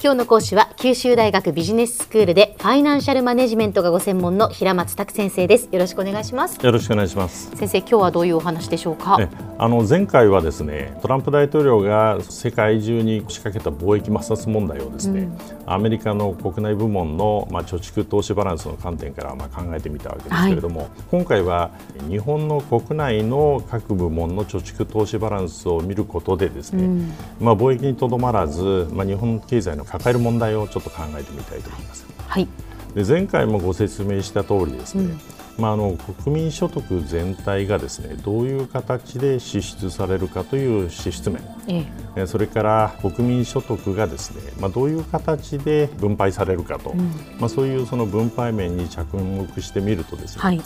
今日の講師は九州大学ビジネススクールでファイナンシャルマネジメントがご専門の平松卓先生です。よろしくお願いします。よろしくお願いします。先生今日はどういうお話でしょうか？えあの前回はですねトランプ大統領が世界中に仕掛けた貿易摩擦問題をですね、アメリカの国内部門の、まあ、貯蓄投資バランスの観点からまあ考えてみたわけですけれども、今回は日本の国内の各部門の貯蓄投資バランスを見ることでですね、まあ、貿易にとどまらず、まあ、日本経済の抱える問題をちょっと考えてみたいと思います。はい。で前回もご説明した通りですね、まあ、あの国民所得全体がですねどういう形で支出されるかという支出面。ええ。えそれから国民所得がですね、まあ、どういう形で分配されるかと、まあ、そういうその分配面に着目してみるとですね、はい。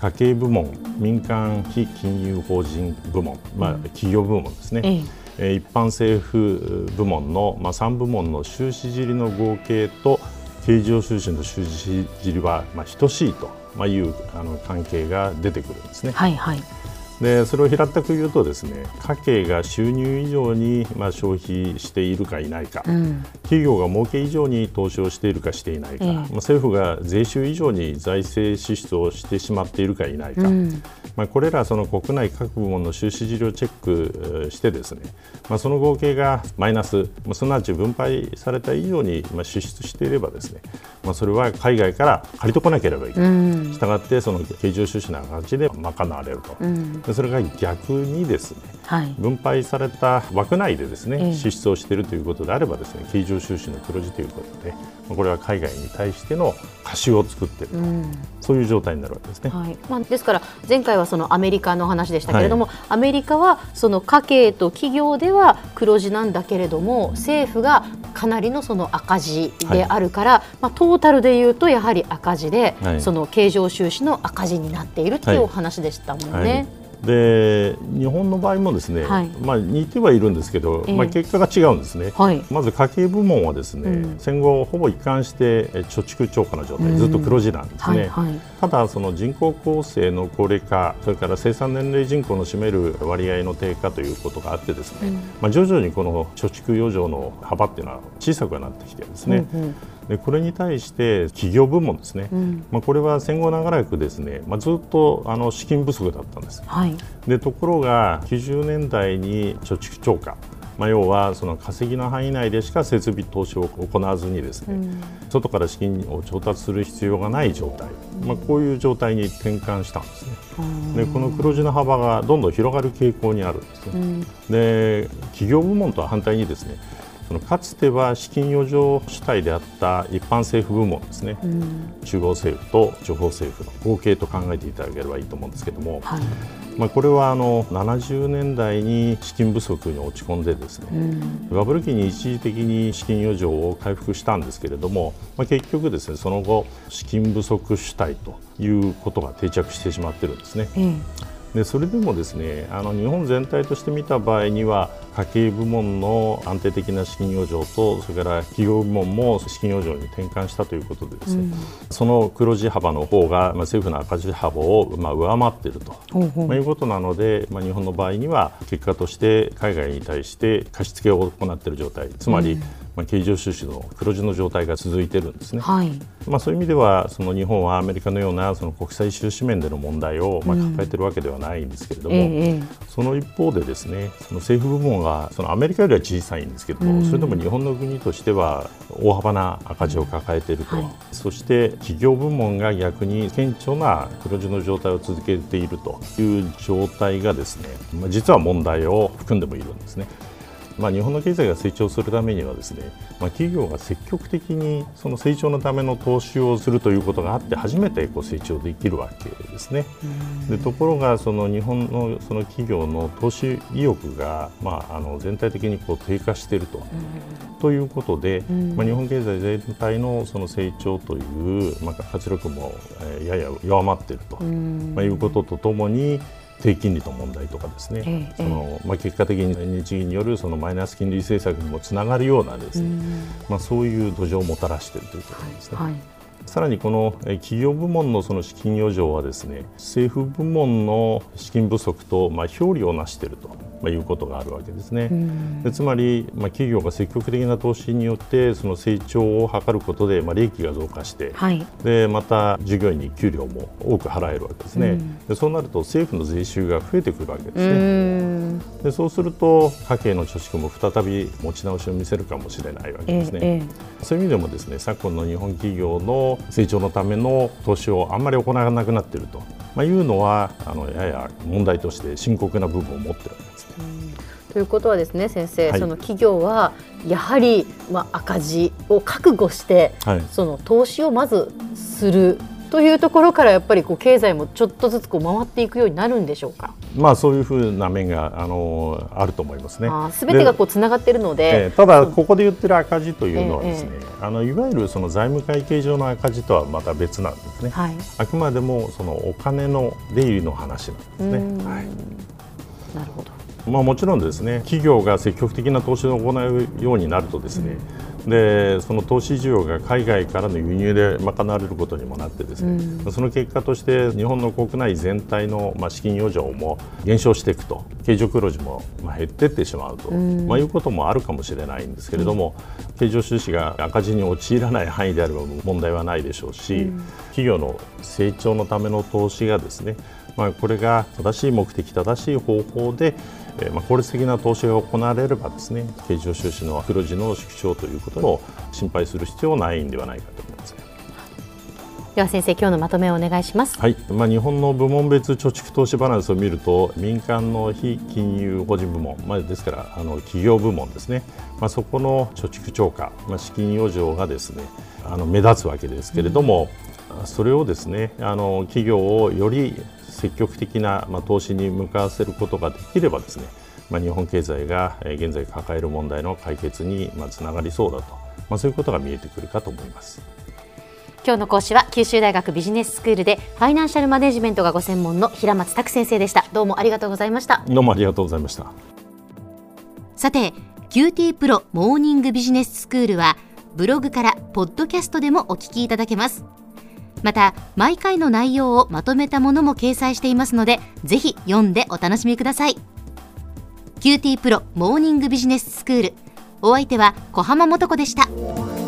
家計部門、民間非金融法人部門、まあ、企業部門ですね、ええ。えー一般政府部門の、まあ、3部門の収支尻の合計と経常収支の収支尻は、まあ、等しいと、いうあの関係が出てくるんですね。はいはいでそれを平たく言うとですね家計が収入以上に、まあ、消費しているかいないか、うん。企業が儲け以上に投資をしているかしていないか、ええ。まあ、政府が税収以上に財政支出をしてしまっているかいないか、うん。まあ、これらその国内各部門の収支事業をチェックえーしてですね、まあ、その合計がマイナス、まあ、すなわち分配された以上にまあ支出していればですね、まあ、それは海外から借りとこなければいけない。うん。したがってその経常収支の赤字で賄われると、うんでそれが逆にですねはい。分配された枠内でですね、ええ。支出をしているということであればですね経常収支の黒字ということでまあこれは海外に対しての貸しを作っていると、うん。そういう状態になるわけですね。はい。まあ、ですから前回はそのアメリカの話でしたけれども、アメリカはその家計と企業では黒字なんだけれども政府がかなりのその赤字であるから、まあ、トータルでいうとやはり赤字で、はい。その経常収支の赤字になっているというはいお話でしたもんはい。ね。で日本の場合もですね、はい。まあ、似てはいるんですけど、ええ。まあ、結果が違うんですね。はい。まず家計部門はですね、うん。戦後ほぼ一貫してえ貯蓄超過の状態、ずっと黒字なんですね。はいはい。ただ、その人口構成の高齢化、それから生産年齢人口の占める割合の低下ということがあって、ですね、まあ、徐々にこの貯蓄余剰の幅っていうのは小さくなってきてるんですね。うんうんでこれに対して企業部門ですね、ん。まあ、これは戦後長らくですね、まあ、ずっとあの資金不足だったんです。はい。でところが90年代に貯蓄超過、まあ、要はその稼ぎの範囲内でしか設備投資を行わずにですね、外から資金を調達する必要がない状態、まあ、こういう状態に転換したんですね。でこの黒字の幅がどんどん広がる傾向にあるんですね。で企業部門とは反対にですねそのかつては資金余剰主体であった一般政府部門ですね、中央政府と地方政府の合計と考えていただければいいと思うんですけども、はい。まあ、これはあの70年代に資金不足に落ち込んでですね、バブル期に一時的に資金余剰を回復したんですけれども、まあ、結局ですねその後資金不足主体ということが定着してしまってるんですね。ええでそれでもですねあの日本全体として見た場合には家計部門の安定的な資金余剰とそれから企業部門も資金余剰に転換したということでですね、その黒字幅の方が、まあ、政府の赤字幅を、まあ、上回っていると。まあ、いうことなので、まあ、日本の場合には結果として海外に対して貸し付けを行っている状態。つまり、まあ、経常収支の黒字の状態が続いているんですね。はい。まあ、そういう意味ではその日本はアメリカのようなその国際収支面での問題をまあ抱えているわけではないんですけれども、ええええ。その一方でですねその政府部門がそのアメリカよりは小さいんですけれども、それでも日本の国としては大幅な赤字を抱えていると、はい。そして企業部門が逆に顕著な黒字の状態を続けているという状態がですね、まあ、実は問題を含んでもいるんですね。まあ、日本の経済が成長するためにはですね、まあ、企業が積極的にその成長のための投資をするということがあって初めてこう成長できるわけですね。でところがその日本のその企業の投資意欲が、まあ、あの全体的にこう低下していると,、ということで、まあ、日本経済全体のその成長という、まあ、活力も、えーやや弱まっていると、まあ、いうこととともに低金利の問題とかですね、ええそのまあ、結果的に日銀によるそのマイナス金利政策にもつながるようなですね、まあ、そういう土壌をもたらしているということなんですね。はい。さらにこのえー企業部門のその資金余剰はですね政府部門の資金不足とまあ表裏をなしているとまあ、いうことがあるわけですね。でつまり、まあ、企業が積極的な投資によってその成長を図ることで、まあ、利益が増加して、はい、でまた従業員に給料も多く払えるわけですね、でそうなると政府の税収が増えてくるわけですね。でそうすると家計の貯蓄も再び持ち直しを見せるかもしれないわけですね。ええ、そういう意味でもですね昨今の日本企業の成長のための投資をあんまり行わなくなっていると、まあ、いうのはあのやや問題として深刻な部分を持っているわけですね。ということはですね先生、はい、その企業はやはり、まあ、赤字を覚悟して、はい、その投資をまずするというところからやっぱりこう経済もちょっとずつこう回っていくようになるんでしょうか？まあそういうふうな面があのあると思いますね。すべてがこうつながっているので、えー、ただここで言ってる赤字というのはですね、えー、あのいわゆるその財務会計上の赤字とはまた別なんですね。はい、あくまでもそのお金の出入りの話なんですね。はい。なるほど。まあ、もちろんですね企業が積極的な投資を行うようになるとですね、うん、でその投資需要が海外からの輸入で賄われることにもなってですね、うん、その結果として日本の国内全体のまあ資金余剰も減少していくと経常黒字もまあ減っていってしまうと、うん、まあ、いうこともあるかもしれないんですけれども、経常収支が赤字に陥らない範囲であれば問題はないでしょうし、企業の成長のための投資がですねまあ、これが正しい目的、正しい方法で、えまあ、効率的な投資が行われればですね経常収支の黒字の縮小ということを心配する必要はないんではないかと思います。では先生、今日のまとめをお願いします。はい、まあ、日本の部門別貯蓄投資バランスを見ると民間の非金融法人部門、まあ、ですからあの企業部門ですね、まあ、そこの貯蓄超過、まあ、資金余剰がですねあの目立つわけですけれども、うん、それをですねあの企業をより積極的な、まあ、投資に向かわせることができればですね、まあ、日本経済が現在抱える問題の解決にまあつながりそうだと、まあ、そういうことが見えてくるかと思います。今日の講師は九州大学ビジネススクールでファイナンシャルマネジメントがご専門の平松卓先生でした。どうもありがとうございました。どうもありがとうございました。さて QT プロモーニングビジネススクールはブログからポッドキャストでもお聞きいただけますまた毎回の内容をまとめたものも掲載していますのでぜひ読んでお楽しみください QT プロモーニングビジネススクールお相手は小浜もとこでした。